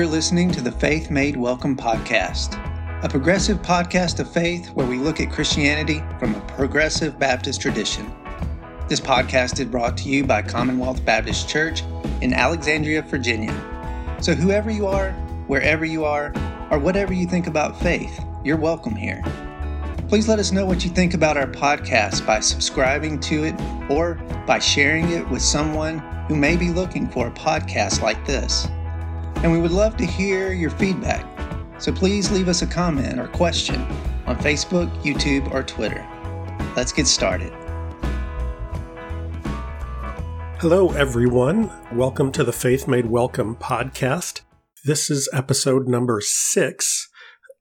You're listening to the Faith Made Welcome podcast, a progressive podcast of faith where we look at Christianity from a progressive Baptist tradition. This podcast is brought to you by Commonwealth Baptist Church in Alexandria, Virginia. So, whoever you are, wherever you are, or whatever you think about faith, you're welcome here. Please let us know what you think about our podcast by subscribing to it or by sharing it with someone who may be looking for a podcast like this and we would love to hear your feedback. So please leave us a comment or question on Facebook, YouTube, or Twitter. Let's get started. Hello, everyone. Welcome to the Faith Made Welcome podcast. This is episode number six,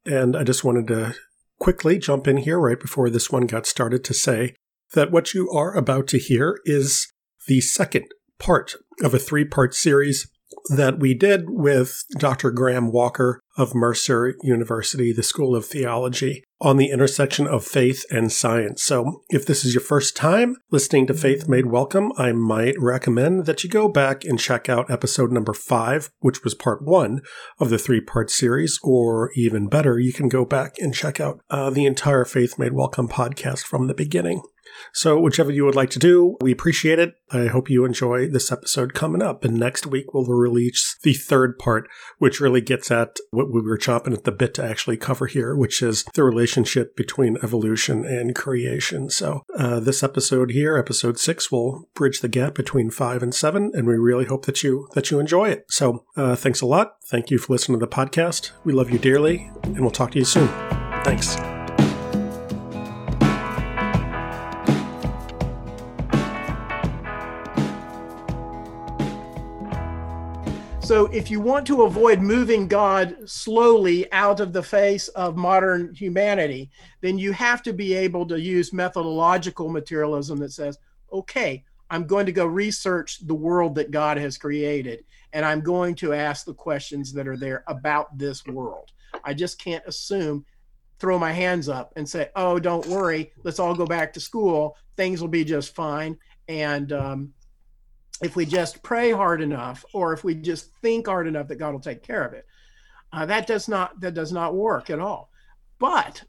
and I just wanted to quickly jump in here right before this one got started to say that what you are about to hear is the second part of a three part series that we did with Dr. Graham Walker of Mercer University, the School of Theology, on the intersection of faith and science. So, if this is your first time listening to Faith Made Welcome, I might recommend that you go back and check out episode number five, which was part one of the three part series, or even better, you can go back and check out uh, the entire Faith Made Welcome podcast from the beginning. So, whichever you would like to do, we appreciate it. I hope you enjoy this episode coming up. And next week, we'll release the third part, which really gets at what we were chopping at the bit to actually cover here, which is the relationship between evolution and creation. So, uh, this episode here, episode six, will bridge the gap between five and seven, and we really hope that you that you enjoy it. So, uh, thanks a lot. Thank you for listening to the podcast. We love you dearly, and we'll talk to you soon. Thanks. So, if you want to avoid moving God slowly out of the face of modern humanity, then you have to be able to use methodological materialism that says, okay, I'm going to go research the world that God has created, and I'm going to ask the questions that are there about this world. I just can't assume, throw my hands up and say, oh, don't worry, let's all go back to school, things will be just fine. And, um, if we just pray hard enough or if we just think hard enough that god will take care of it. Uh, that does not that does not work at all. But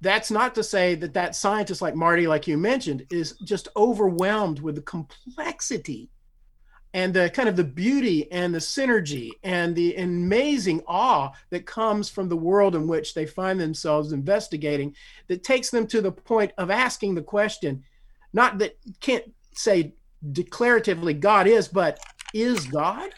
that's not to say that that scientist like marty like you mentioned is just overwhelmed with the complexity and the kind of the beauty and the synergy and the amazing awe that comes from the world in which they find themselves investigating that takes them to the point of asking the question not that can't say declaratively God is, but is God?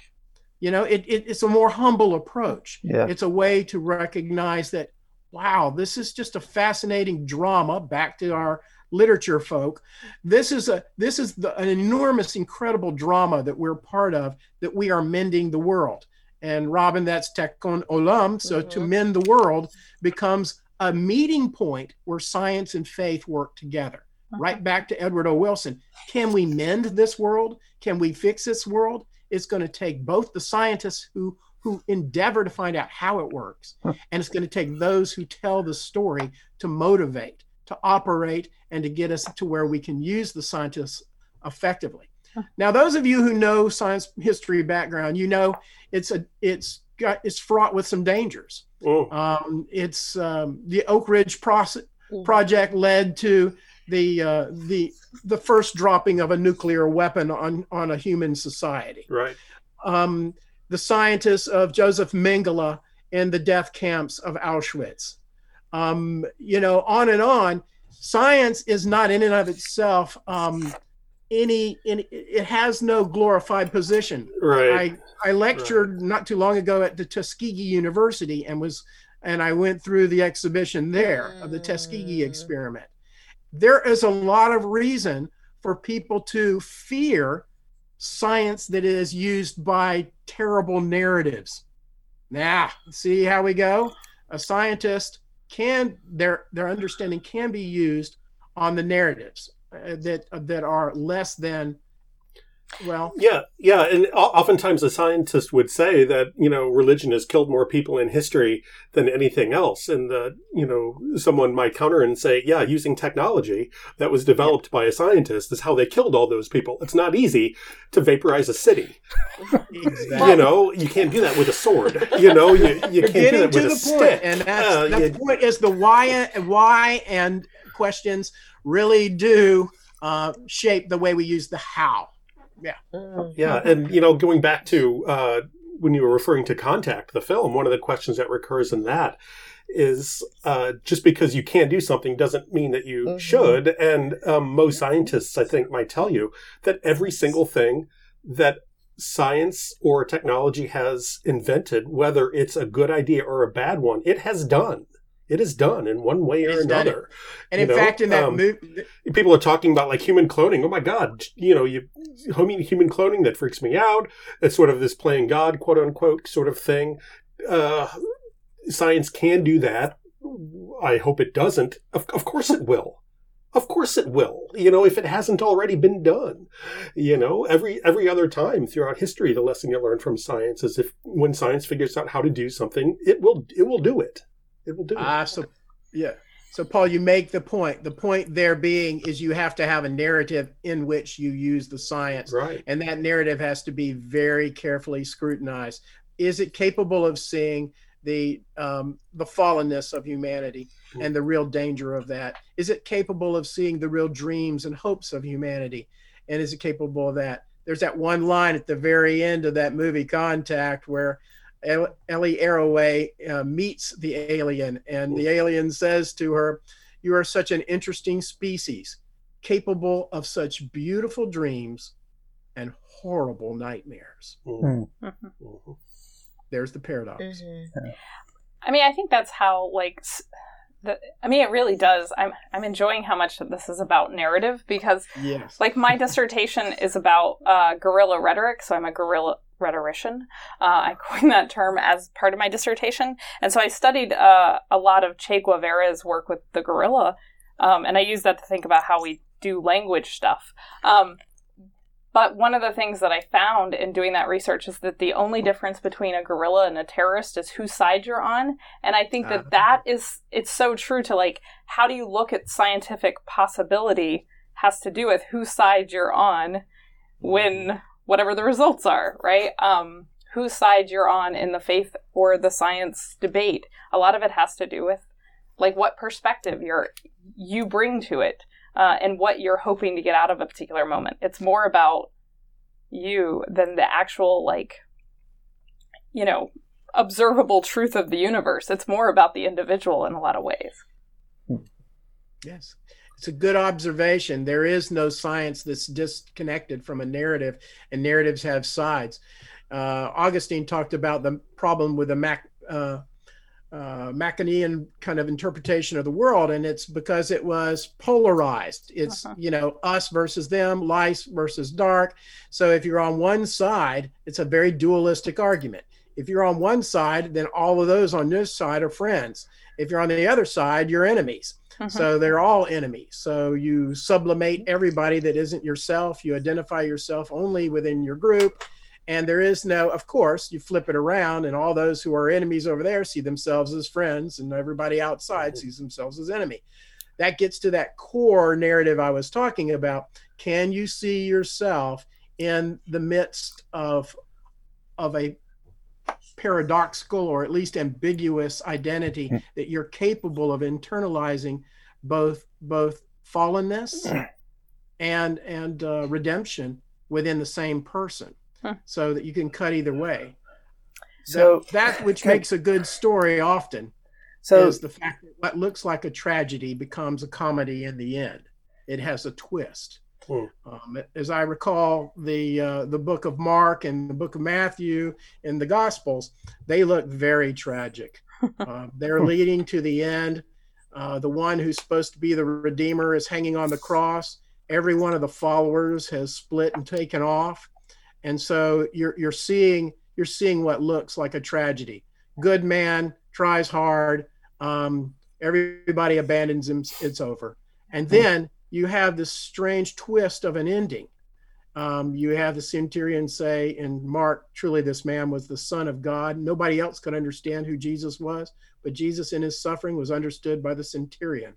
You know, it, it, it's a more humble approach. Yeah. It's a way to recognize that, wow, this is just a fascinating drama. Back to our literature folk, this is a this is the, an enormous, incredible drama that we're part of. That we are mending the world. And Robin, that's tikkun olam. So mm-hmm. to mend the world becomes a meeting point where science and faith work together. Uh-huh. Right back to Edward O. Wilson. Can we mend this world? Can we fix this world? It's going to take both the scientists who who endeavor to find out how it works, and it's going to take those who tell the story to motivate, to operate, and to get us to where we can use the scientists effectively. Now, those of you who know science history background, you know it's a it's got it's fraught with some dangers. Oh. Um, it's um, the Oak Ridge process, mm. project led to the uh, the the first dropping of a nuclear weapon on on a human society. Right. Um, the scientists of Joseph Mengele in the death camps of Auschwitz. Um, you know, on and on. Science is not in and of itself um, any, any. It has no glorified position. Right. I I lectured right. not too long ago at the Tuskegee University and was and I went through the exhibition there of the Tuskegee mm. experiment there is a lot of reason for people to fear science that is used by terrible narratives. Now, see how we go? A scientist can their their understanding can be used on the narratives uh, that that are less than Well, yeah, yeah, and oftentimes a scientist would say that you know religion has killed more people in history than anything else, and that you know someone might counter and say, yeah, using technology that was developed yeah. by a scientist is how they killed all those people. It's not easy to vaporize a city. Exactly. you know, you can't do that with a sword. You know, you, you can't do that with a stick. And that's, uh, that you, point is the why and why and questions really do uh, shape the way we use the how. Yeah. Yeah. And, you know, going back to uh, when you were referring to Contact, the film, one of the questions that recurs in that is uh, just because you can't do something doesn't mean that you mm-hmm. should. And um, most scientists, I think, might tell you that every single thing that science or technology has invented, whether it's a good idea or a bad one, it has done. It is done in one way or another. And in know? fact, in that um, movie, people are talking about like human cloning. Oh my God, you know, you human cloning that freaks me out. It's sort of this playing God, quote unquote, sort of thing. Uh, science can do that. I hope it doesn't. Of, of course it will. Of course it will. You know, if it hasn't already been done. You know, every every other time throughout history, the lesson you learn from science is if when science figures out how to do something, it will it will do it. It will do it. Ah, so yeah. So Paul, you make the point. The point there being is you have to have a narrative in which you use the science. Right. And that narrative has to be very carefully scrutinized. Is it capable of seeing the um, the fallenness of humanity mm-hmm. and the real danger of that? Is it capable of seeing the real dreams and hopes of humanity? And is it capable of that? There's that one line at the very end of that movie Contact where Ellie Arroway uh, meets the alien, and the alien says to her, "You are such an interesting species, capable of such beautiful dreams and horrible nightmares." Mm-hmm. Mm-hmm. There's the paradox. Mm-hmm. I mean, I think that's how like. The, I mean, it really does. I'm I'm enjoying how much this is about narrative because, yes. like, my dissertation is about uh, guerrilla rhetoric. So I'm a guerrilla rhetorician. Uh, I coined that term as part of my dissertation. And so I studied uh, a lot of Che Guevara's work with the guerrilla, um, and I use that to think about how we do language stuff. Um, but one of the things that I found in doing that research is that the only difference between a guerrilla and a terrorist is whose side you're on. And I think that uh-huh. that is, it's so true to like, how do you look at scientific possibility has to do with whose side you're on when whatever the results are, right? Um, whose side you're on in the faith or the science debate. A lot of it has to do with like what perspective you're you bring to it uh, and what you're hoping to get out of a particular moment. It's more about you than the actual like you know observable truth of the universe. It's more about the individual in a lot of ways. Yes it's a good observation. There is no science that's disconnected from a narrative, and narratives have sides. Uh, Augustine talked about the problem with the Mac, uh, uh, Macanian kind of interpretation of the world, and it's because it was polarized. It's uh-huh. you know us versus them, light versus dark. So if you're on one side, it's a very dualistic argument. If you're on one side, then all of those on this side are friends. If you're on the other side, you're enemies. Mm-hmm. So they're all enemies. So you sublimate everybody that isn't yourself. You identify yourself only within your group. And there is no, of course, you flip it around, and all those who are enemies over there see themselves as friends, and everybody outside mm-hmm. sees themselves as enemy. That gets to that core narrative I was talking about. Can you see yourself in the midst of of a paradoxical or at least ambiguous identity mm. that you're capable of internalizing both both fallenness mm. and and uh, redemption within the same person so that you can cut either way. So that, that which makes a good story often so is the fact that what looks like a tragedy becomes a comedy in the end. It has a twist Hmm. Um, as I recall, the uh, the book of Mark and the book of Matthew and the Gospels, they look very tragic. uh, they're leading to the end. Uh, the one who's supposed to be the Redeemer is hanging on the cross. Every one of the followers has split and taken off, and so you're you're seeing you're seeing what looks like a tragedy. Good man tries hard. Um, everybody abandons him. It's over, and hmm. then you have this strange twist of an ending. Um, you have the centurion say in Mark, truly this man was the Son of God. Nobody else could understand who Jesus was, but Jesus in his suffering was understood by the centurion,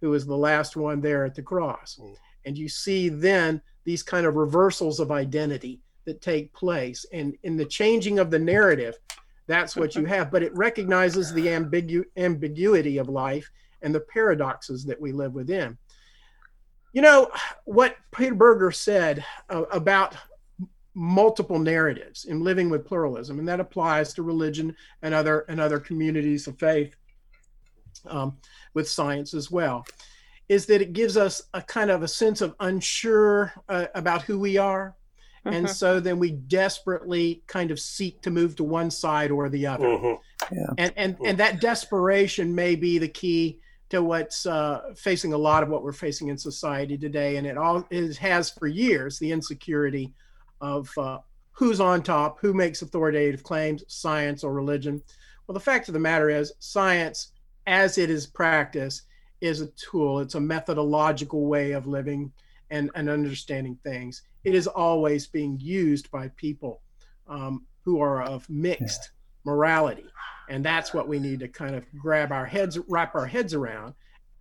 who was the last one there at the cross. Mm. And you see then these kind of reversals of identity that take place. And in the changing of the narrative, that's what you have. But it recognizes the ambigu- ambiguity of life and the paradoxes that we live within. You know, what Peter Berger said uh, about multiple narratives in living with pluralism, and that applies to religion and other and other communities of faith um, with science as well, is that it gives us a kind of a sense of unsure uh, about who we are. Mm-hmm. And so then we desperately kind of seek to move to one side or the other. Mm-hmm. Yeah. And, and, and that desperation may be the key to what's uh, facing a lot of what we're facing in society today. And it all has for years the insecurity of uh, who's on top, who makes authoritative claims, science or religion. Well, the fact of the matter is, science, as it is practiced, is a tool. It's a methodological way of living and, and understanding things. It is always being used by people um, who are of mixed. Morality. And that's what we need to kind of grab our heads wrap our heads around.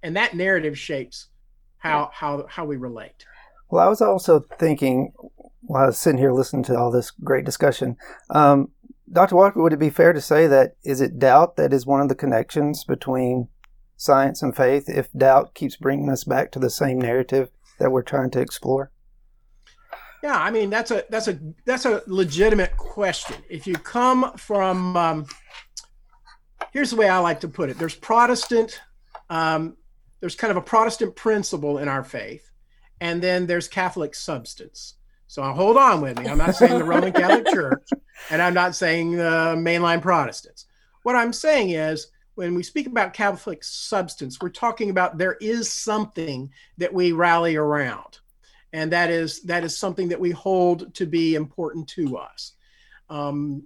And that narrative shapes how how how we relate. Well i was also thinking while i was sitting here listening to all this great discussion um, dr walker would it be fair to say that is it doubt that is one of the connections between science and faith if doubt keeps bringing us back to the same narrative that we're trying to explore yeah i mean that's a that's a that's a legitimate question if you come from um, here's the way I like to put it there's Protestant, um, there's kind of a Protestant principle in our faith, and then there's Catholic substance. So hold on with me. I'm not saying the Roman Catholic Church, and I'm not saying the mainline Protestants. What I'm saying is, when we speak about Catholic substance, we're talking about there is something that we rally around, and that is that is something that we hold to be important to us. Um,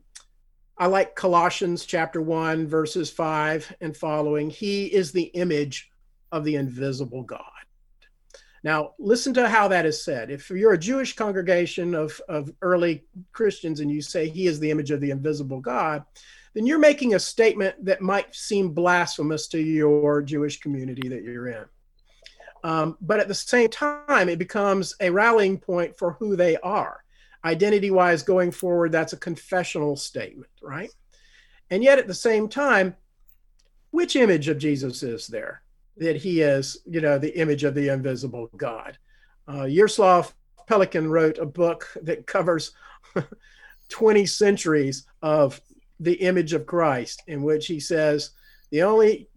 I like Colossians chapter 1, verses 5 and following. He is the image of the invisible God. Now, listen to how that is said. If you're a Jewish congregation of, of early Christians and you say he is the image of the invisible God, then you're making a statement that might seem blasphemous to your Jewish community that you're in. Um, but at the same time, it becomes a rallying point for who they are identity wise going forward, that's a confessional statement, right? And yet at the same time, which image of Jesus is there? That he is, you know, the image of the invisible God. Uh, Jaroslav Pelikan wrote a book that covers 20 centuries of the image of Christ, in which he says the only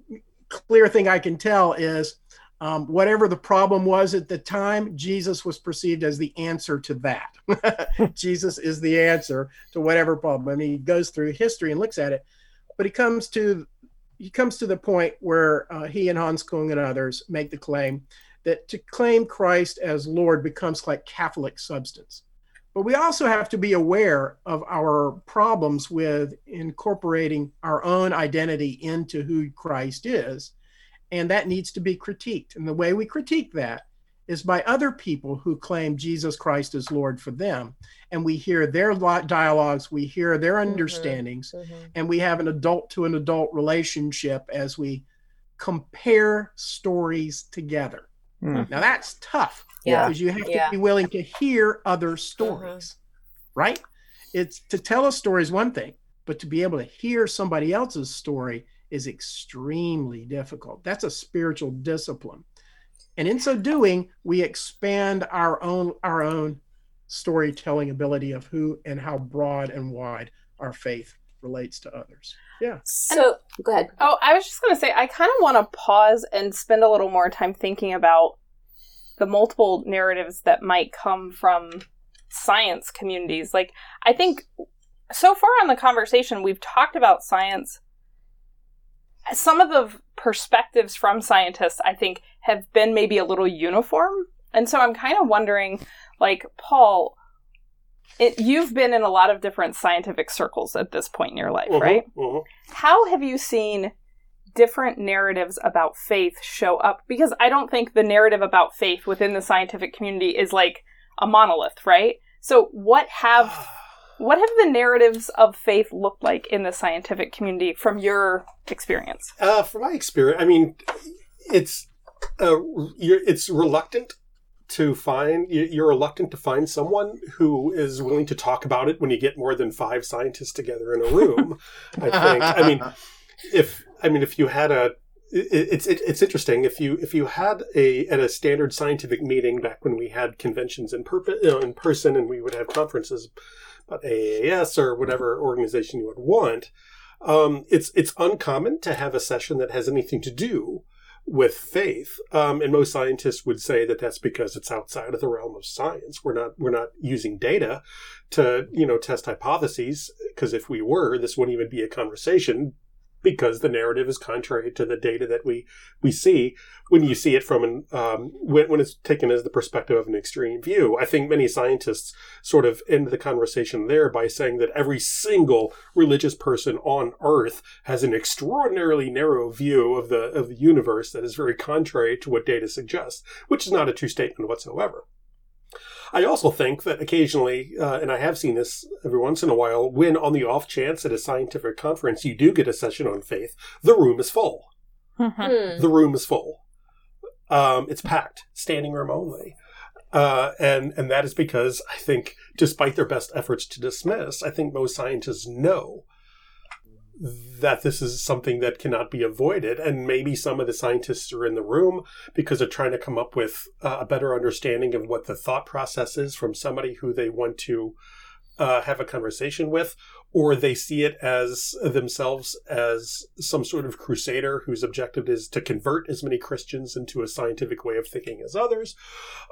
clear thing I can tell is um, whatever the problem was at the time, Jesus was perceived as the answer to that. Jesus is the answer to whatever problem. I mean, he goes through history and looks at it, but he comes to he comes to the point where uh, he and Hans Kung and others make the claim that to claim Christ as Lord becomes like Catholic substance. But we also have to be aware of our problems with incorporating our own identity into who Christ is and that needs to be critiqued. And the way we critique that is by other people who claim Jesus Christ is Lord for them. And we hear their dialogues, we hear their mm-hmm. understandings, mm-hmm. Mm-hmm. and we have an adult to an adult relationship as we compare stories together. Mm. Now that's tough. Yeah. Because you have yeah. to be willing to hear other stories, mm-hmm. right? It's to tell a story is one thing, but to be able to hear somebody else's story is extremely difficult. That's a spiritual discipline. And in so doing, we expand our own our own storytelling ability of who and how broad and wide our faith relates to others. Yeah. So go ahead. Oh, I was just going to say, I kind of want to pause and spend a little more time thinking about the multiple narratives that might come from science communities. Like, I think so far on the conversation, we've talked about science some of the perspectives from scientists, I think, have been maybe a little uniform. And so I'm kind of wondering, like, Paul, it, you've been in a lot of different scientific circles at this point in your life, mm-hmm, right? Mm-hmm. How have you seen different narratives about faith show up? Because I don't think the narrative about faith within the scientific community is like a monolith, right? So what have what have the narratives of faith looked like in the scientific community from your experience? Uh, from my experience, I mean, it's uh, it's reluctant to find you're reluctant to find someone who is willing to talk about it when you get more than five scientists together in a room. I think. I mean, if I mean if you had a it's it, it's interesting if you if you had a at a standard scientific meeting back when we had conventions in, perp- you know, in person and we would have conferences about AAS or whatever organization you would want. Um, it's it's uncommon to have a session that has anything to do with faith, um, and most scientists would say that that's because it's outside of the realm of science. We're not we're not using data to you know test hypotheses because if we were, this wouldn't even be a conversation because the narrative is contrary to the data that we we see when you see it from an um, when, when it's taken as the perspective of an extreme view. I think many scientists sort of end the conversation there by saying that every single religious person on Earth has an extraordinarily narrow view of the of the universe that is very contrary to what data suggests, which is not a true statement whatsoever. I also think that occasionally, uh, and I have seen this every once in a while, when on the off chance at a scientific conference you do get a session on faith, the room is full. Mm-hmm. The room is full. Um, it's packed, standing room only. Uh, and and that is because I think, despite their best efforts to dismiss, I think most scientists know that this is something that cannot be avoided. And maybe some of the scientists are in the room because they're trying to come up with uh, a better understanding of what the thought process is from somebody who they want to uh, have a conversation with, or they see it as themselves as some sort of crusader whose objective is to convert as many Christians into a scientific way of thinking as others,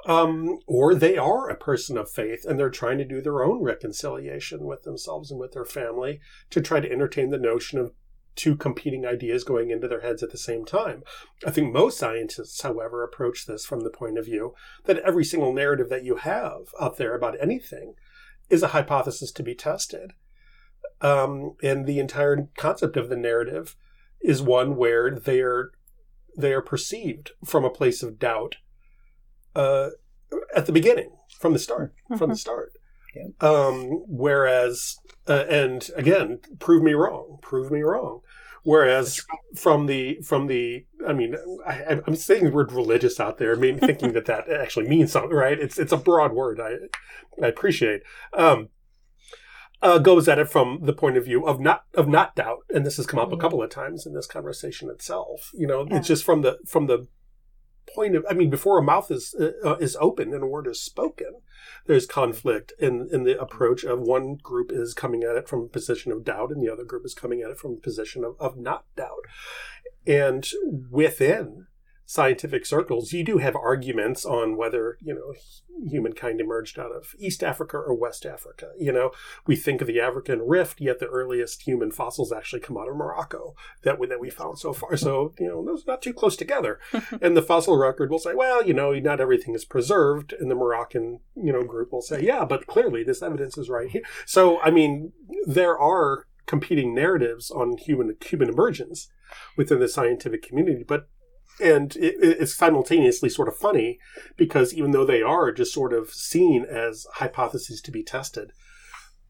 um, or they are a person of faith and they're trying to do their own reconciliation with themselves and with their family to try to entertain the notion of two competing ideas going into their heads at the same time. I think most scientists, however, approach this from the point of view that every single narrative that you have out there about anything is a hypothesis to be tested. Um, and the entire concept of the narrative is one where they are they are perceived from a place of doubt uh, at the beginning, from the start, mm-hmm. from the start. Yeah. Um, whereas, uh, and again, prove me wrong, prove me wrong. Whereas from the from the, I mean, I, am saying the word religious out there. I mean, thinking that that actually means something, right? It's it's a broad word. I I appreciate. Um, uh, goes at it from the point of view of not of not doubt, and this has come up a mm-hmm. couple of times in this conversation itself. You know, yeah. it's just from the from the point of, I mean, before a mouth is uh, is open and a word is spoken, there's conflict in in the approach of one group is coming at it from a position of doubt, and the other group is coming at it from a position of, of not doubt. And within scientific circles, you do have arguments on whether, you know, humankind emerged out of East Africa or West Africa. You know, we think of the African rift, yet the earliest human fossils actually come out of Morocco that we, that we found so far. So, you know, those are not too close together. and the fossil record will say, well, you know, not everything is preserved. And the Moroccan, you know, group will say, yeah, but clearly this evidence is right here. So, I mean, there are competing narratives on human human emergence within the scientific community, but and it, it's simultaneously sort of funny because even though they are just sort of seen as hypotheses to be tested,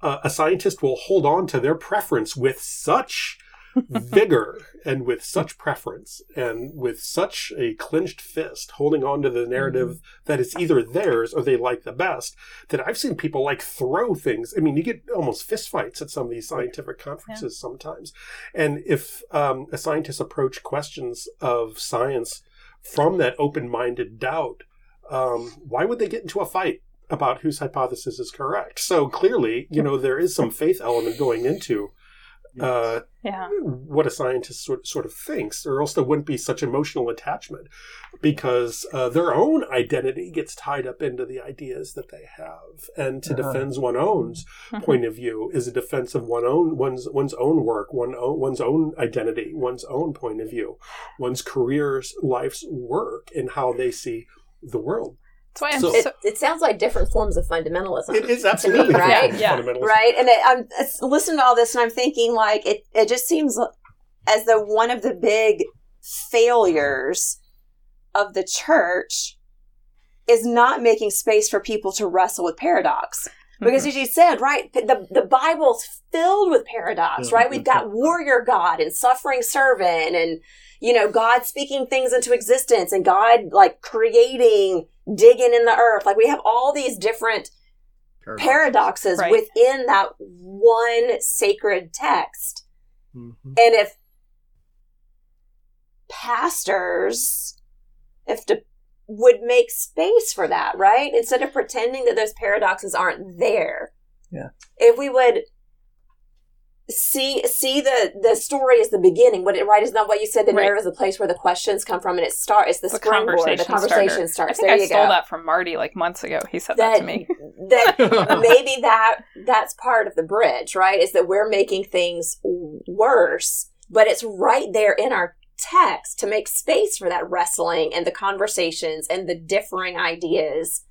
uh, a scientist will hold on to their preference with such vigor and with such preference and with such a clenched fist holding on to the narrative mm-hmm. that it's either theirs or they like the best that I've seen people like throw things. I mean, you get almost fistfights at some of these scientific conferences yeah. sometimes. And if um, a scientist approach questions of science from that open minded doubt, um, why would they get into a fight? about whose hypothesis is correct. So clearly, you know, there is some faith element going into uh, yeah. what a scientist sort, sort of thinks, or else there wouldn't be such emotional attachment because uh, their own identity gets tied up into the ideas that they have. And to uh-huh. defend one's own mm-hmm. point of view is a defense of one own one's one's own work, one own, one's own identity, one's own point of view, one's career's life's work, and how they see the world. That's why I'm so, it, it, sounds like different forms of fundamentalism. It is absolutely me, right? Yeah. Right. And it, I'm listening to all this and I'm thinking like it, it just seems as though one of the big failures of the church is not making space for people to wrestle with paradox. Mm-hmm. Because as you said, right, the, the Bible's filled with paradox, mm-hmm. right? We've got mm-hmm. warrior God and suffering servant and, you know, God speaking things into existence and God like creating, digging in the earth. Like we have all these different paradoxes, paradoxes right. within that one sacred text. Mm-hmm. And if pastors, if the would make space for that, right? Instead of pretending that those paradoxes aren't there. Yeah. If we would see see the the story is the beginning, what it right is not what you said. The right. narrative is the place where the questions come from, and it start. It's the, the. Conversation the conversation starter. starts. I think there I you stole go. that from Marty like months ago. He said that, that to me. That maybe that that's part of the bridge, right? Is that we're making things worse, but it's right there in our text to make space for that wrestling and the conversations and the differing ideas.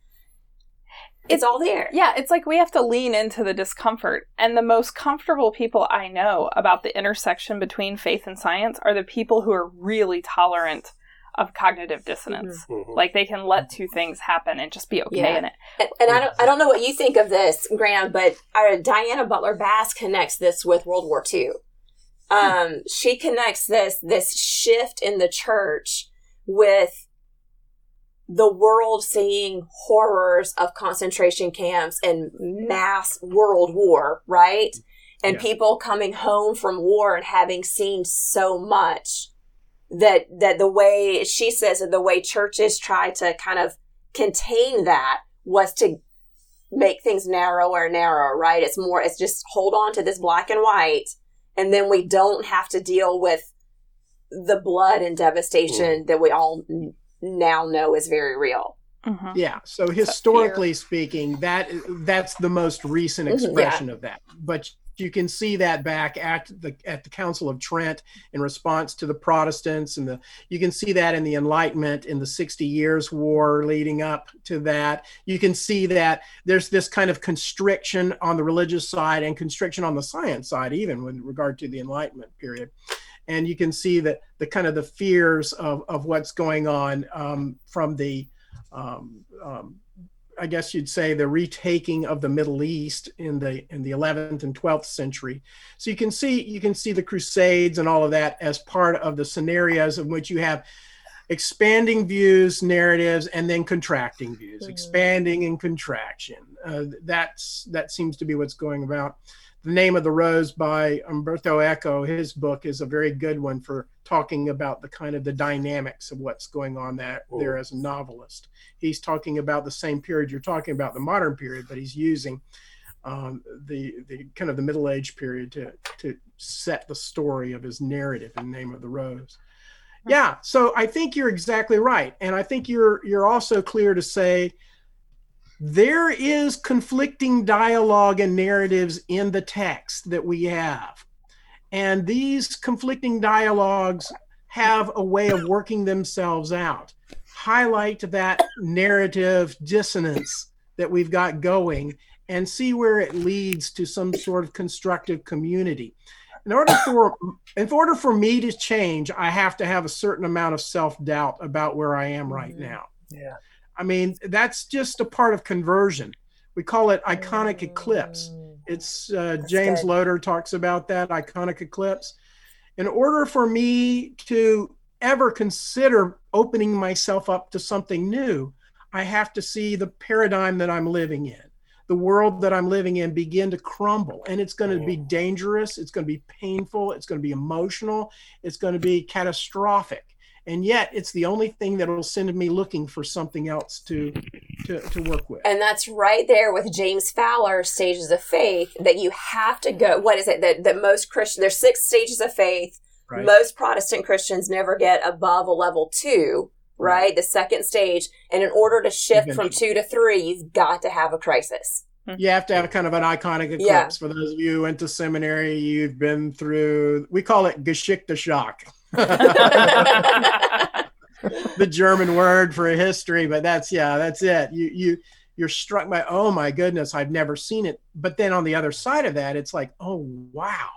It's all there. Yeah, it's like we have to lean into the discomfort. And the most comfortable people I know about the intersection between faith and science are the people who are really tolerant of cognitive dissonance. Mm-hmm. mm-hmm. Like they can let two things happen and just be okay yeah. in it. And, and, I don't I don't know what you think of this, Graham, but our Diana Butler Bass connects this with World War II um, she connects this this shift in the church with the world seeing horrors of concentration camps and mass world war, right? And yeah. people coming home from war and having seen so much that that the way she says that the way churches try to kind of contain that was to make things narrower and narrower, right? It's more it's just hold on to this black and white and then we don't have to deal with the blood and devastation mm. that we all now know is very real. Mm-hmm. Yeah. So historically speaking, that that's the most recent mm-hmm. expression yeah. of that. But you can see that back at the at the Council of Trent in response to the Protestants, and the you can see that in the Enlightenment in the Sixty Years' War leading up to that. You can see that there's this kind of constriction on the religious side and constriction on the science side, even with regard to the Enlightenment period. And you can see that the kind of the fears of, of what's going on um, from the um, um, I guess you'd say the retaking of the Middle East in the in the 11th and 12th century. So you can see you can see the Crusades and all of that as part of the scenarios in which you have expanding views, narratives, and then contracting views, mm-hmm. expanding and contraction. Uh, that's that seems to be what's going about. The Name of the Rose by Umberto Eco, his book is a very good one for talking about the kind of the dynamics of what's going on that there as a novelist. He's talking about the same period you're talking about, the modern period, but he's using um, the the kind of the Middle Age period to to set the story of his narrative in Name of the Rose. Yeah, so I think you're exactly right, and I think you're you're also clear to say there is conflicting dialogue and narratives in the text that we have. And these conflicting dialogues have a way of working themselves out. Highlight that narrative dissonance that we've got going and see where it leads to some sort of constructive community. In order for in order for me to change, I have to have a certain amount of self-doubt about where I am right mm-hmm. now. Yeah. I mean, that's just a part of conversion. We call it iconic eclipse. It's uh, James good. Loder talks about that iconic eclipse. In order for me to ever consider opening myself up to something new, I have to see the paradigm that I'm living in, the world that I'm living in begin to crumble. And it's going to be dangerous. It's going to be painful. It's going to be emotional. It's going to be catastrophic and yet it's the only thing that will send me looking for something else to, to to work with and that's right there with james fowler stages of faith that you have to go what is it that, that most christian there's six stages of faith right. most protestant christians never get above a level two right? right the second stage and in order to shift Eventually. from two to three you've got to have a crisis hmm. you have to have kind of an iconic eclipse. Yeah. For those of you who went to seminary, you've been through, we call it Geschichte shock. The German word for history, but that's yeah, that's it. You you you're struck by oh my goodness, I've never seen it. But then on the other side of that, it's like oh wow,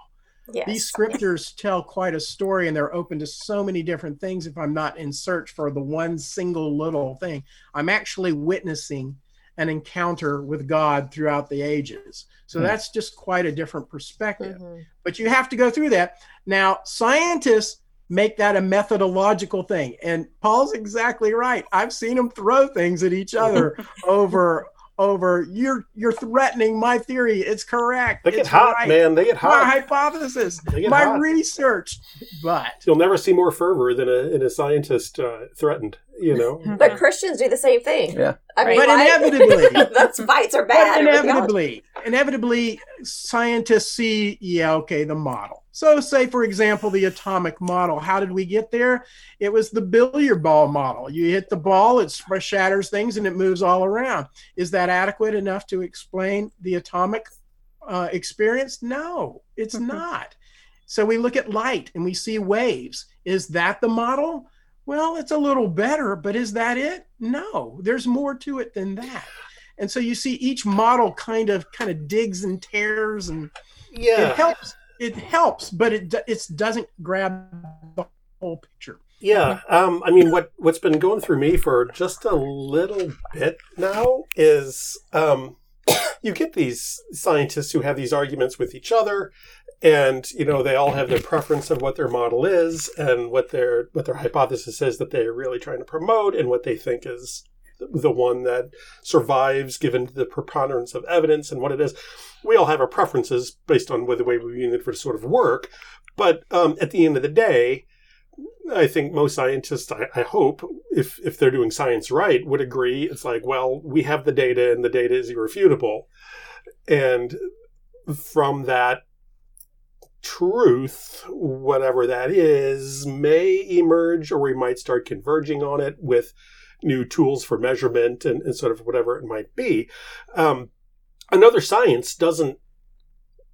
Yes. These scriptures tell quite a story and they're open to so many different things if I'm not in search for the one single little thing. I'm actually witnessing an encounter with God throughout the ages. So Hmm. that's just quite a different perspective. Mhm. But you have to go through that. Now, scientists make that a methodological thing. And Paul's exactly right. I've seen them throw things at each other over over you're you're threatening my theory. It's correct. They get It's hot, right. man. They get hot. My hot. hypothesis, my hot. research. But You'll never see more fervor than a, in a scientist uh, threatened. You know, But Christians do the same thing. Yeah. I mean, But why- inevitably- those fights are but bad. in theology. inevitably, inevitably, scientists see, yeah, okay, the model. So, say for example, the atomic model. How did we get there? It was the billiard ball model. You hit the ball, it shatters things, and it moves all around. Is that adequate enough to explain the atomic uh, experience? No, it's Mm-hmm. not. So we look at light and we see waves. Is that the model? Well, it's a little better, but is that it? No, there's more to it than that. And so you see each model kind of kind of digs and tears and yeah. it helps. It helps, but it it doesn't grab the whole picture. Yeah, um, I mean, what what's been going through me for just a little bit now is um, you get these scientists who have these arguments with each other, and you know they all have their preference of what their model is and what their what their hypothesis is that they're really trying to promote and what they think is the one that survives given the preponderance of evidence and what it is. We all have our preferences based on the way we view the for sort of work, but um, at the end of the day. I think most scientists, I, I hope, if if they're doing science right, would agree. It's like, well, we have the data, and the data is irrefutable, and from that truth, whatever that is, may emerge, or we might start converging on it with new tools for measurement and, and sort of whatever it might be. Um, another science doesn't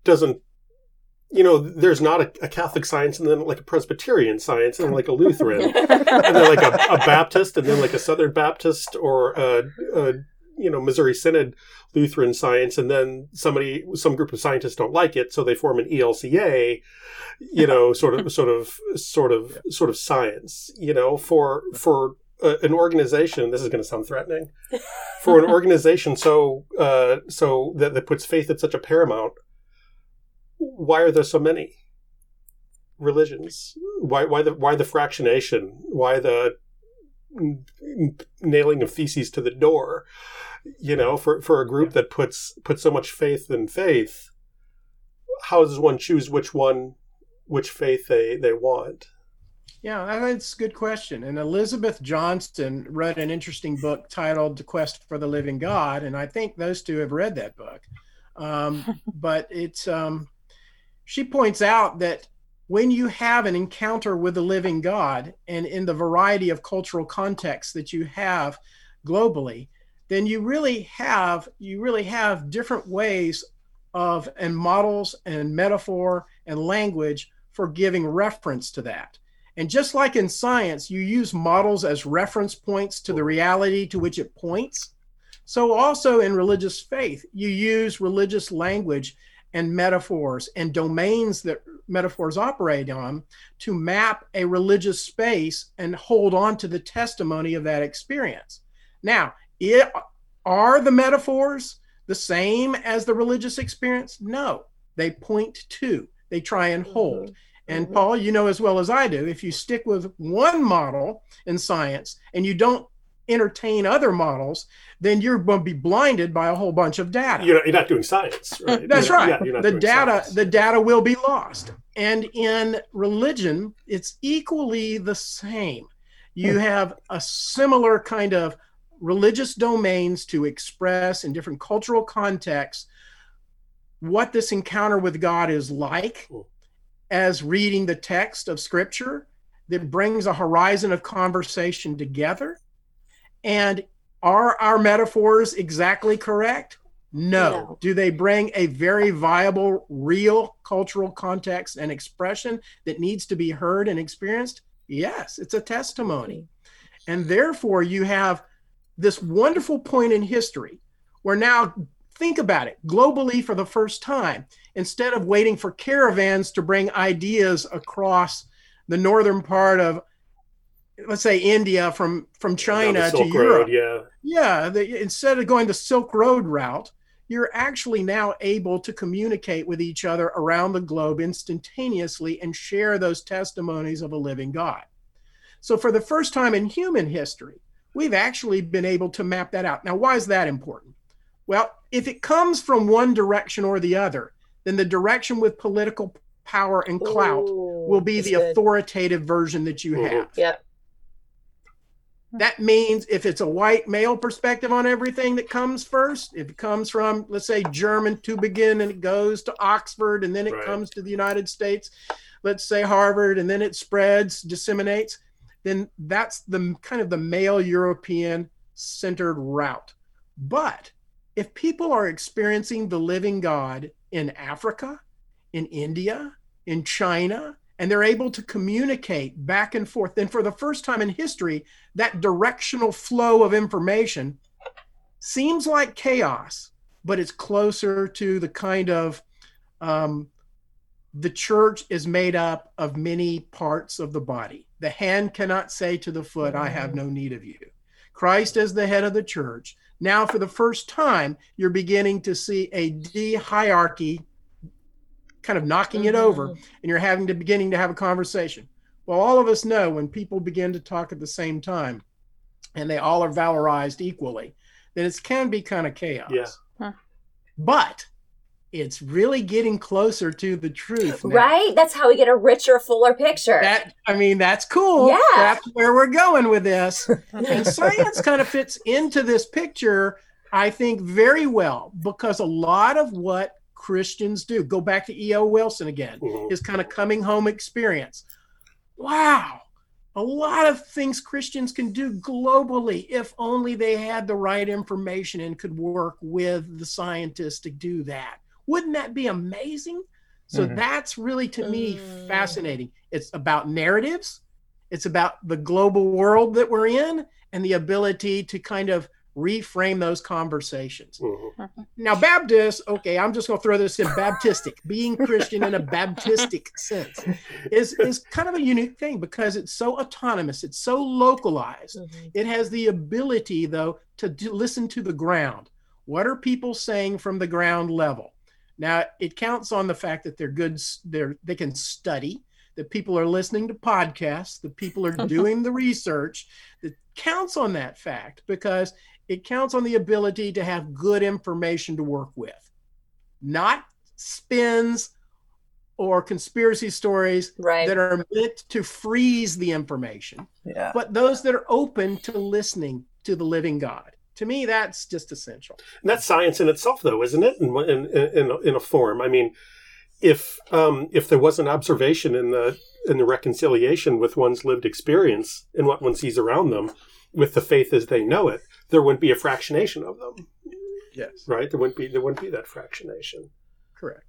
doesn't you know, there's not a, a Catholic science and then like a Presbyterian science and like a Lutheran and then like a, a Baptist and then like a Southern Baptist or a, a you know Missouri Synod Lutheran science and then somebody some group of scientists don't like it so they form an ELCA you know sort of sort of sort of sort of science you know for for uh, an organization this is going to sound threatening for an organization so uh so that, that puts faith at such a paramount why are there so many religions? Why why the why the fractionation? Why the nailing of theses to the door? You know, for for a group that puts puts so much faith in faith, how does one choose which one, which faith they they want? Yeah, that's a good question. And Elizabeth Johnson wrote an interesting book titled The Quest for the Living God. And I think those two have read that book. Um, but it's, um, she points out that when you have an encounter with the living God and in the variety of cultural contexts that you have globally, then you really have you really have different ways of and models and metaphor and language for giving reference to that. And just like in science, you use models as reference points to the reality to which it points. So, also in religious faith, you use religious language and metaphors and domains that metaphors operate on to map a religious space and hold on to the testimony of that experience. Now, it, are the metaphors the same as the religious experience? No, they point to, they try and hold. Mm-hmm. And Mhm. Paul, you know as well as I do, if you stick with one model in science and you don't entertain other models, then you're going to be blinded by a whole bunch of data. You're not, you're not doing science, right? That's right. yeah, the data science. the data will be lost. And in religion, it's equally the same. You have a similar kind of religious domains to express in different cultural contexts what this encounter with God is like Cool. As reading the text of scripture that brings a horizon of conversation together. And are our metaphors exactly correct? No. No. Do they bring a very viable, real cultural context and expression that needs to be heard and experienced? Yes, it's a testimony. And therefore, you have this wonderful point in history where now think about it. Globally for the first time instead of waiting for caravans to bring ideas across the northern part of let's say india from from china to europe Road, yeah. yeah the, instead of going the silk road route you're actually now able to communicate with each other around the globe instantaneously and share those testimonies of a living god. So for the first time in human history we've actually been able to map that out. Now why is that important well if it comes from one direction or the other then the direction with political power and clout Ooh, will be the good. authoritative version that you Mhm. have. Yep. That means if it's a white male perspective on everything that comes first, if it comes from, let's say, German to begin and it goes to Oxford and then it Right. comes to the United States, let's say Harvard, and then it spreads, disseminates, then that's the kind of the male European centered route. But if people are experiencing the living God in Africa, in India, in China, and they're able to communicate back and forth, then for the first time in history, that directional flow of information seems like chaos, but it's closer to the kind of um, the church is made up of many parts of the body. The hand cannot say to the foot, I have no need of you. Christ as the head of the church. Now, for the first time, you're beginning to see a de hierarchy kind of knocking it over, mm-hmm. and you're having to beginning to have a conversation. Well, all of us know when people begin to talk at the same time and they all are valorized equally, then it can be kind of chaos. Yeah. Huh. But it's really getting closer to the truth. now. Right? That's how we get a richer, fuller picture. That I mean, that's cool. Yeah. That's where we're going with this. and science kind of fits into this picture, I think, very well because a lot of what Christians do, go back to E.O. Wilson again, Mhm. his kind of coming home experience. Wow. A lot of things Christians can do globally if only they had the right information and could work with the scientists to do that. Wouldn't that be amazing? So Mhm. that's really to me Mm. fascinating. It's about narratives, it's about the global world that we're in, and the ability to kind of reframe those conversations. Mhm. Now, Baptist, okay, I'm just going to throw this in Baptistic, being Christian in a Baptistic sense, is, is kind of a unique thing because it's so autonomous, it's so localized. Mhm. It has the ability, though, to do, listen to the ground. What are people saying from the ground level? Now, it counts on the fact that they're good, they're, they can study, that people are listening to podcasts, that people are doing the research, that counts on that fact because it counts on the ability to have good information to work with, not spins or conspiracy stories Right. that are meant to freeze the information Yeah. but those that are open to listening to the living God. To me, that's just essential. And that's science in itself, though, isn't it? In in in, in a form. I mean, if um, if there was an observation in the in the reconciliation with one's lived experience and what one sees around them, with the faith as they know it, there wouldn't be a fractionation of them, Yes, right? There wouldn't be there wouldn't be that fractionation. correct.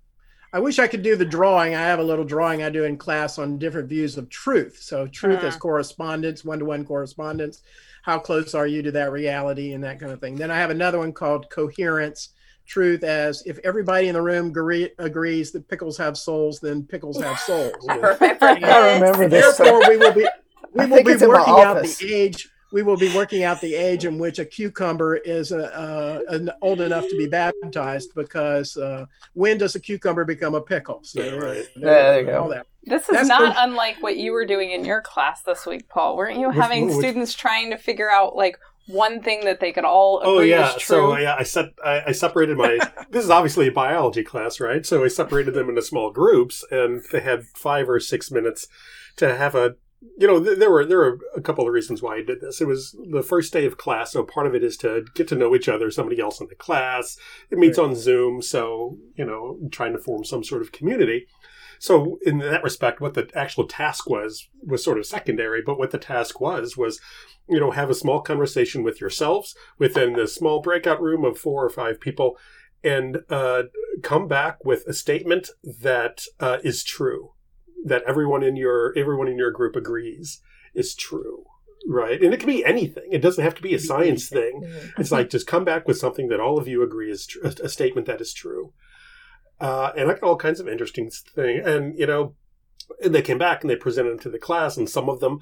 I wish I could do the drawing. I have a little drawing I do in class on different views of truth. So, truth as Ah. correspondence, one to one correspondence. How close are you to that reality and that kind of thing? Then I have another one called coherence. Truth as if everybody in the room agree, agrees that pickles have souls, then pickles have souls. I remember I remember this. Therefore, we will be we I will be it's in my working out the age. We will be working out the age in which a cucumber is uh, uh, an- old enough to be baptized. Because uh, when does a cucumber become a pickle? So, Yeah, right. Yeah, there you go. all that. This is That's not the- unlike what you were doing in your class this week, Paul. Weren't you having which- students trying to figure out like one thing that they could all agree Oh yeah, true? so yeah, I set I, I separated my. this is obviously a biology class, right? So I separated them into small groups, and they had five or six minutes to have a. You know, th- there were there were a couple of reasons why I did this. It was the first day of class, so part of it is to get to know each other, somebody else in the class. It meets Right. on Zoom, so you know, trying to form some sort of community. So in that respect, what the actual task was was sort of secondary. But what the task was was, you know, have a small conversation with yourselves within the small breakout room of four or five people, and uh, come back with a statement that uh, is true, that everyone in your everyone in your group agrees is true, right? And it can be anything. It doesn't have to be a science thing. It's like just come back with something that all of you agree is tr- a statement that is true. Uh, and I got all kinds of interesting things. And you know, they came back and they presented them to the class, and some of them,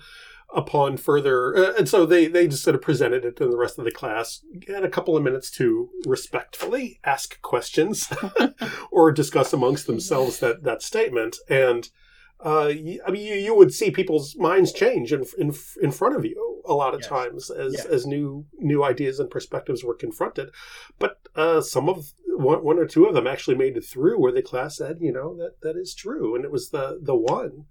upon further, uh, and so they they just sort of presented it to the rest of the class. Had a couple of minutes to respectfully ask questions or discuss amongst themselves that that statement and. Uh, I mean, you, you would see people's minds change in, in in front of you a lot of Yes. times as Yeah. as new new ideas and perspectives were confronted. But uh, some of one, one or two of them actually made it through where the class said, you know, that that is true, and it was the the one,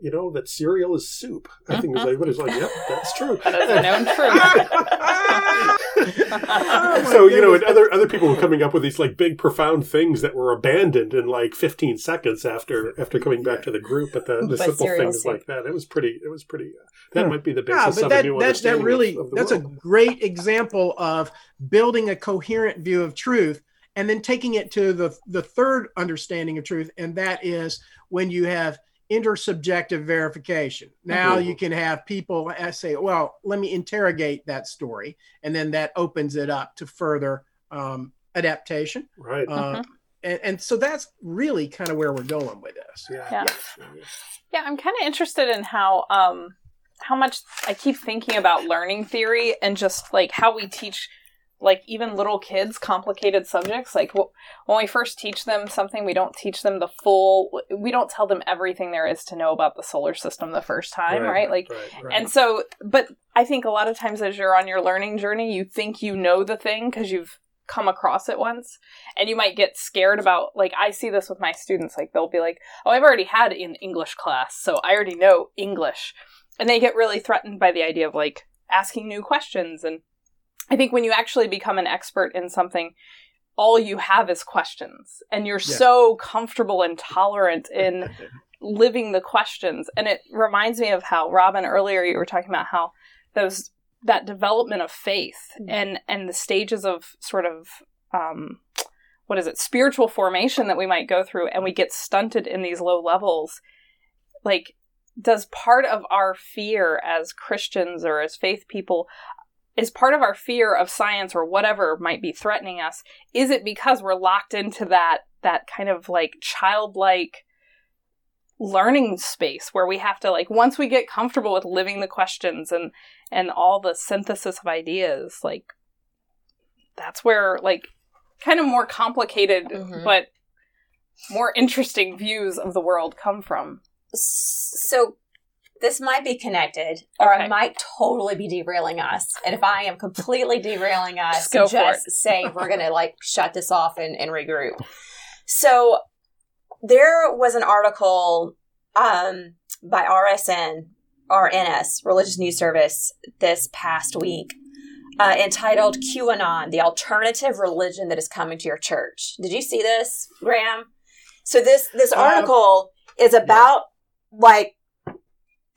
you know, that cereal is soup. I think everybody was like, yep, that's true. That is a known truth. Oh, my so you know, and other other people were coming up with these like big, profound things that were abandoned in like 15 seconds after after coming back to the group. But the, the But simple things soup. like that, it was pretty. It was pretty. Uh, that Hmm. might be the yeah, basis but of that, a new that, that really of, of the that's world. a great example of building a coherent view of truth and then taking it to the the third understanding of truth and that is when you have intersubjective verification now Mhm. you can have people say well let me interrogate that story and then that opens it up to further um, adaptation right. uh, and, and so that's really kind of where we're going with this yeah. Yeah. yeah. Yeah, I'm kind of interested in how um how much I keep thinking about learning theory and just like how we teach like even little kids complicated subjects like wh- when we first teach them something we don't teach them the full we don't tell them everything there is to know about the solar system the first time right, like right, right. and so but i think a lot of times as you're on your learning journey you think you know the thing because you've come across it once and you might get scared about like i see this with my students like they'll be like oh i've already had an english class so i already know english and they get really threatened by the idea of like asking new questions and i think when you actually become an expert in something all you have is questions. And you're Yeah. so comfortable and tolerant in living the questions. And it reminds me of how robin earlier you were talking about how those that development of faith and and the stages of sort of um what is it spiritual formation that we might go through and we get stunted in these low levels like does part of our fear as christians or as faith people is part of our fear of science or whatever might be threatening us is it because we're locked into that that kind of like childlike learning space where we have to like once we get comfortable with living the questions and and all the synthesis of ideas like that's where like kind of more complicated Mhm. but more interesting views of the world come from So this might be connected, or Okay. I might totally be derailing us. And if I am completely derailing us, Just go for say we're gonna like shut this off and, and regroup. So there was an article um, by RSN, RNS, Religious News Service, this past week. Uh, entitled QAnon, the alternative religion that is coming to your church. Did you see this, Graham? So this this article is about like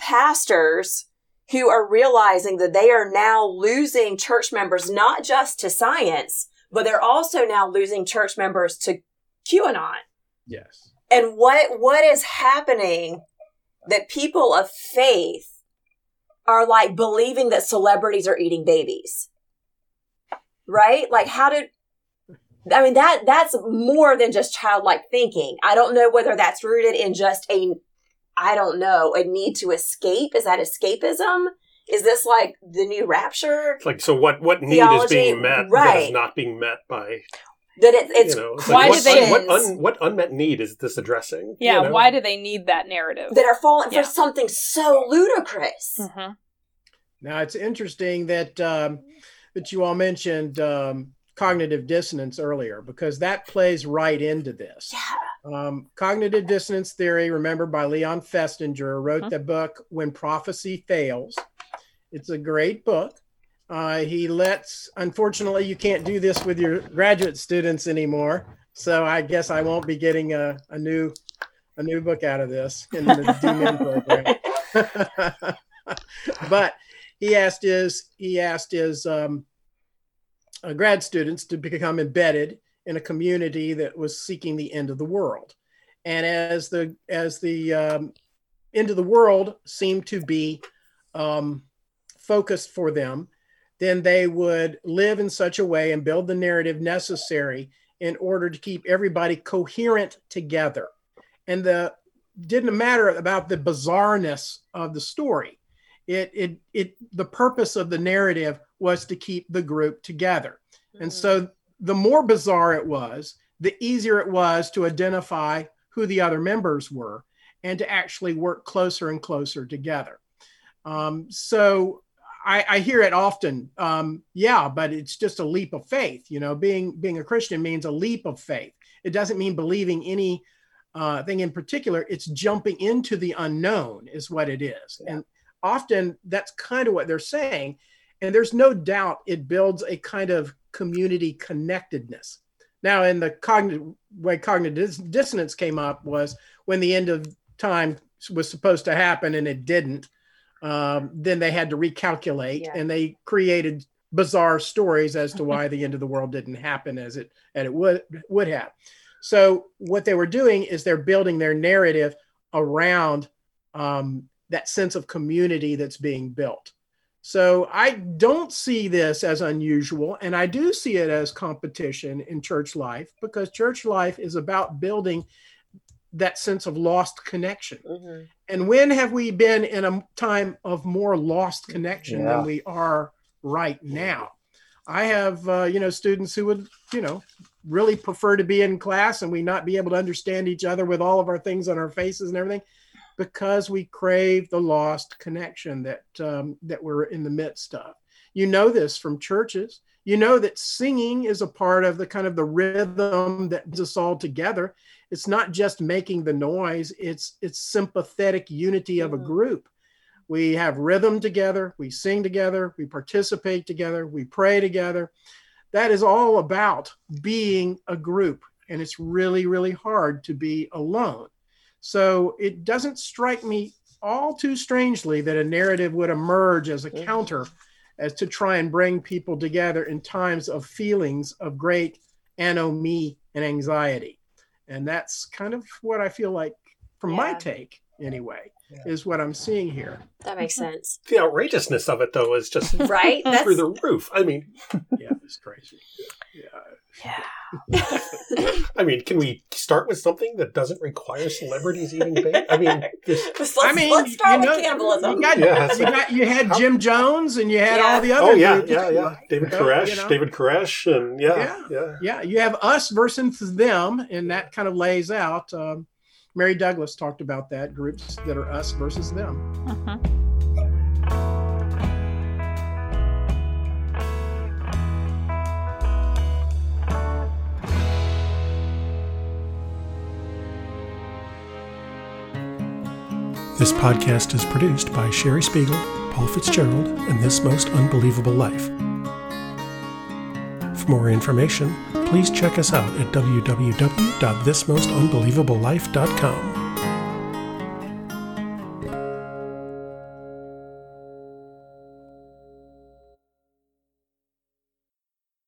pastors who are realizing that they are now losing church members not just to science, but they're also now losing church members to QAnon. yes And what what is happening that people of faith are like believing that celebrities are eating babies. Right? Like how did I mean that that's more than just childlike thinking. I don't know whether that's rooted in just a I don't know, a need to escape. Is that escapism? Is this like the new rapture? It's like so what what need is being met that right. is not being met by That it, it's you know it's Why like, do what, they- what, un, what unmet need is this addressing yeah you know? why do they need that narrative that are falling Yeah. for something so ludicrous. Mhm. Now it's interesting that um, that you all mentioned um, cognitive dissonance earlier because that plays right into this. Yeah. Um, cognitive dissonance theory, remembered by Leon Festinger, wrote Mhm. the book "When Prophecy Fails." It's a great book. Uh, he lets, unfortunately, you can't do this with your graduate students anymore. So I guess I won't be getting a, a new a new book out of this in the DMin program. but he asked his he asked his um, uh, grad students to become embedded in a community that was seeking the end of the world, and as the as the um, end of the world seemed to be um, focused for them, then they would live in such a way and build the narrative necessary in order to keep everybody coherent together. And the didn't matter about the bizarreness of the story. It, it, it, the purpose of the narrative was to keep the group together. Mm-hmm. And so the more bizarre it was, the easier it was to identify who the other members were and to actually work closer and closer together. Um, so I, I, hear it often. Um, yeah, but it's just a leap of faith. You know, being being a Christian means a leap of faith. It doesn't mean believing any uh, thing in particular. It's jumping into the unknown, is what it is. Yeah. And often that's kind of what they're saying. And there's no doubt it builds a kind of community connectedness. Now, in the cognitive way cognitive dissonance came up was when the end of time was supposed to happen and it didn't. Um, then they had to recalculate yeah. and they created bizarre stories as to why the end of the world didn't happen as it and it would would have. So what they were doing is they're building their narrative around um, that sense of community that's being built. So I don't see this as unusual, and I do see it as competition in church life because church life is about building that sense of lost connection. Mm-hmm. And when have we been in a time of more lost connection yeah. than we are right now? I have, uh, you know, students who would, you know, really prefer to be in class and we not be able to understand each other with all of our things on our faces and everything because we crave the lost connection that um, that we're in the midst of. You know this from churches. You know that singing is a part of the kind of the rhythm that brings us all together. It's not just making the noise; it's it's sympathetic unity of a mm-hmm. group. We have rhythm together. We sing together. We participate together. We pray together. That is all about being a group, and it's really really hard to be alone. So it doesn't strike me all too strangely that a narrative would emerge as a mm-hmm. counter as to try and bring people together in times of feelings of great anomie and anxiety. And that's kind of what I feel like, from yeah. my take anyway, yeah. is what I'm seeing here. That makes sense. The outrageousness of it, though, is just right through the roof. I mean, yeah, it's crazy. Yeah. Yeah. I mean, can we start with something that doesn't require celebrities eating bacon? I mean, just, let's, I mean, let's start you know, with cannibalism. You, got, yeah, you, got, you had Jim Jones and you had yeah. all the other. Oh yeah, yeah, yeah. David Koresh, you know? David Koresh, and yeah, yeah, yeah, yeah. You have us versus them, and that kind of lays out. Um, Mary Douglas talked about that groups that are us versus them. Uh-huh. This podcast is produced by Sherry Spiegel, Paul Fitzgerald, and This Most Unbelievable Life. For more information, please check us out at www.thismostunbelievablelife.com.